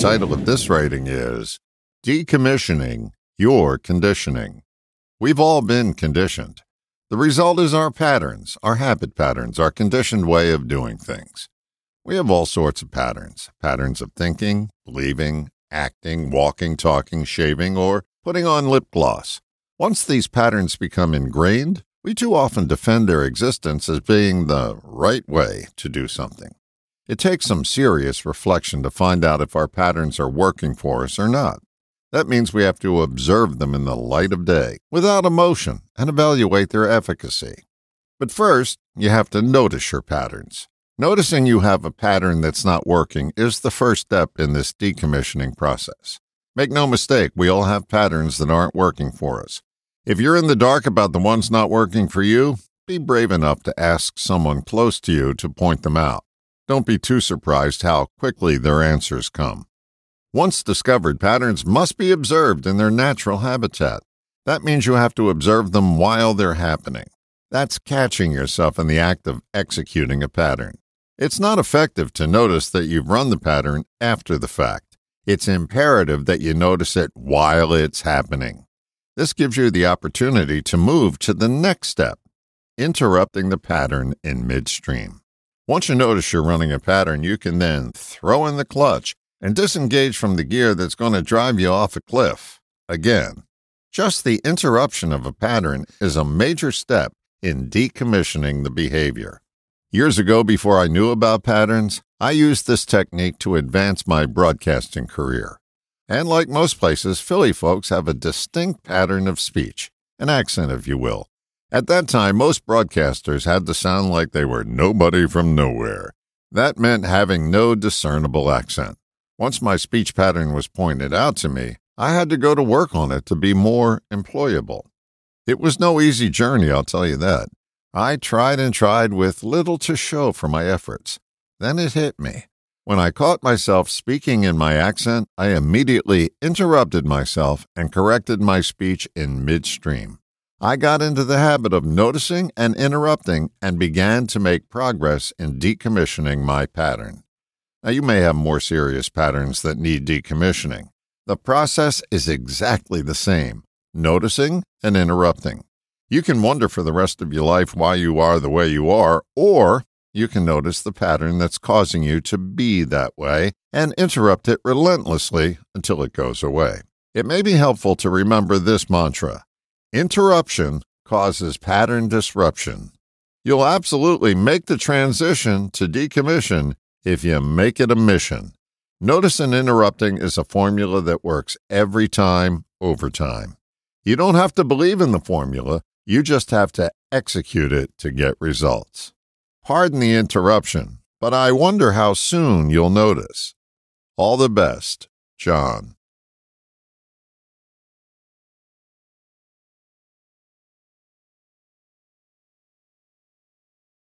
title of this writing is Decommissioning Your Conditioning. We've all been conditioned. The result is our patterns, our habit patterns, our conditioned way of doing things. We have all sorts of patterns patterns of thinking, believing, acting, walking, talking, shaving, or putting on lip gloss. Once these patterns become ingrained, we too often defend their existence as being the right way to do something. It takes some serious reflection to find out if our patterns are working for us or not. That means we have to observe them in the light of day, without emotion, and evaluate their efficacy. But first, you have to notice your patterns. Noticing you have a pattern that's not working is the first step in this decommissioning process. Make no mistake, we all have patterns that aren't working for us. If you're in the dark about the ones not working for you, be brave enough to ask someone close to you to point them out. Don't be too surprised how quickly their answers come. Once discovered, patterns must be observed in their natural habitat. That means you have to observe them while they're happening. That's catching yourself in the act of executing a pattern. It's not effective to notice that you've run the pattern after the fact. It's imperative that you notice it while it's happening. This gives you the opportunity to move to the next step, interrupting the pattern in midstream. Once you notice you're running a pattern, you can then throw in the clutch and disengage from the gear that's going to drive you off a cliff. Again, just the interruption of a pattern is a major step in decommissioning the behavior. Years ago, before I knew about patterns, I used this technique to advance my broadcasting career. And like most places, Philly folks have a distinct pattern of speech, an accent, if you will, at that time, most broadcasters had to sound like they were nobody from nowhere. That meant having no discernible accent. Once my speech pattern was pointed out to me, I had to go to work on it to be more employable. It was no easy journey, I'll tell you that. I tried and tried with little to show for my efforts. Then it hit me. When I caught myself speaking in my accent, I immediately interrupted myself and corrected my speech in midstream. I got into the habit of noticing and interrupting and began to make progress in decommissioning my pattern. Now, you may have more serious patterns that need decommissioning. The process is exactly the same noticing and interrupting. You can wonder for the rest of your life why you are the way you are, or you can notice the pattern that's causing you to be that way and interrupt it relentlessly until it goes away. It may be helpful to remember this mantra Interruption causes pattern disruption. You'll absolutely make the transition to decommission if you make it a mission. Notice and interrupting is a formula that works every time, over time. You don't have to believe in the formula, you just have to execute it to get results. Pardon the interruption, but I wonder how soon you'll notice. All the best, John.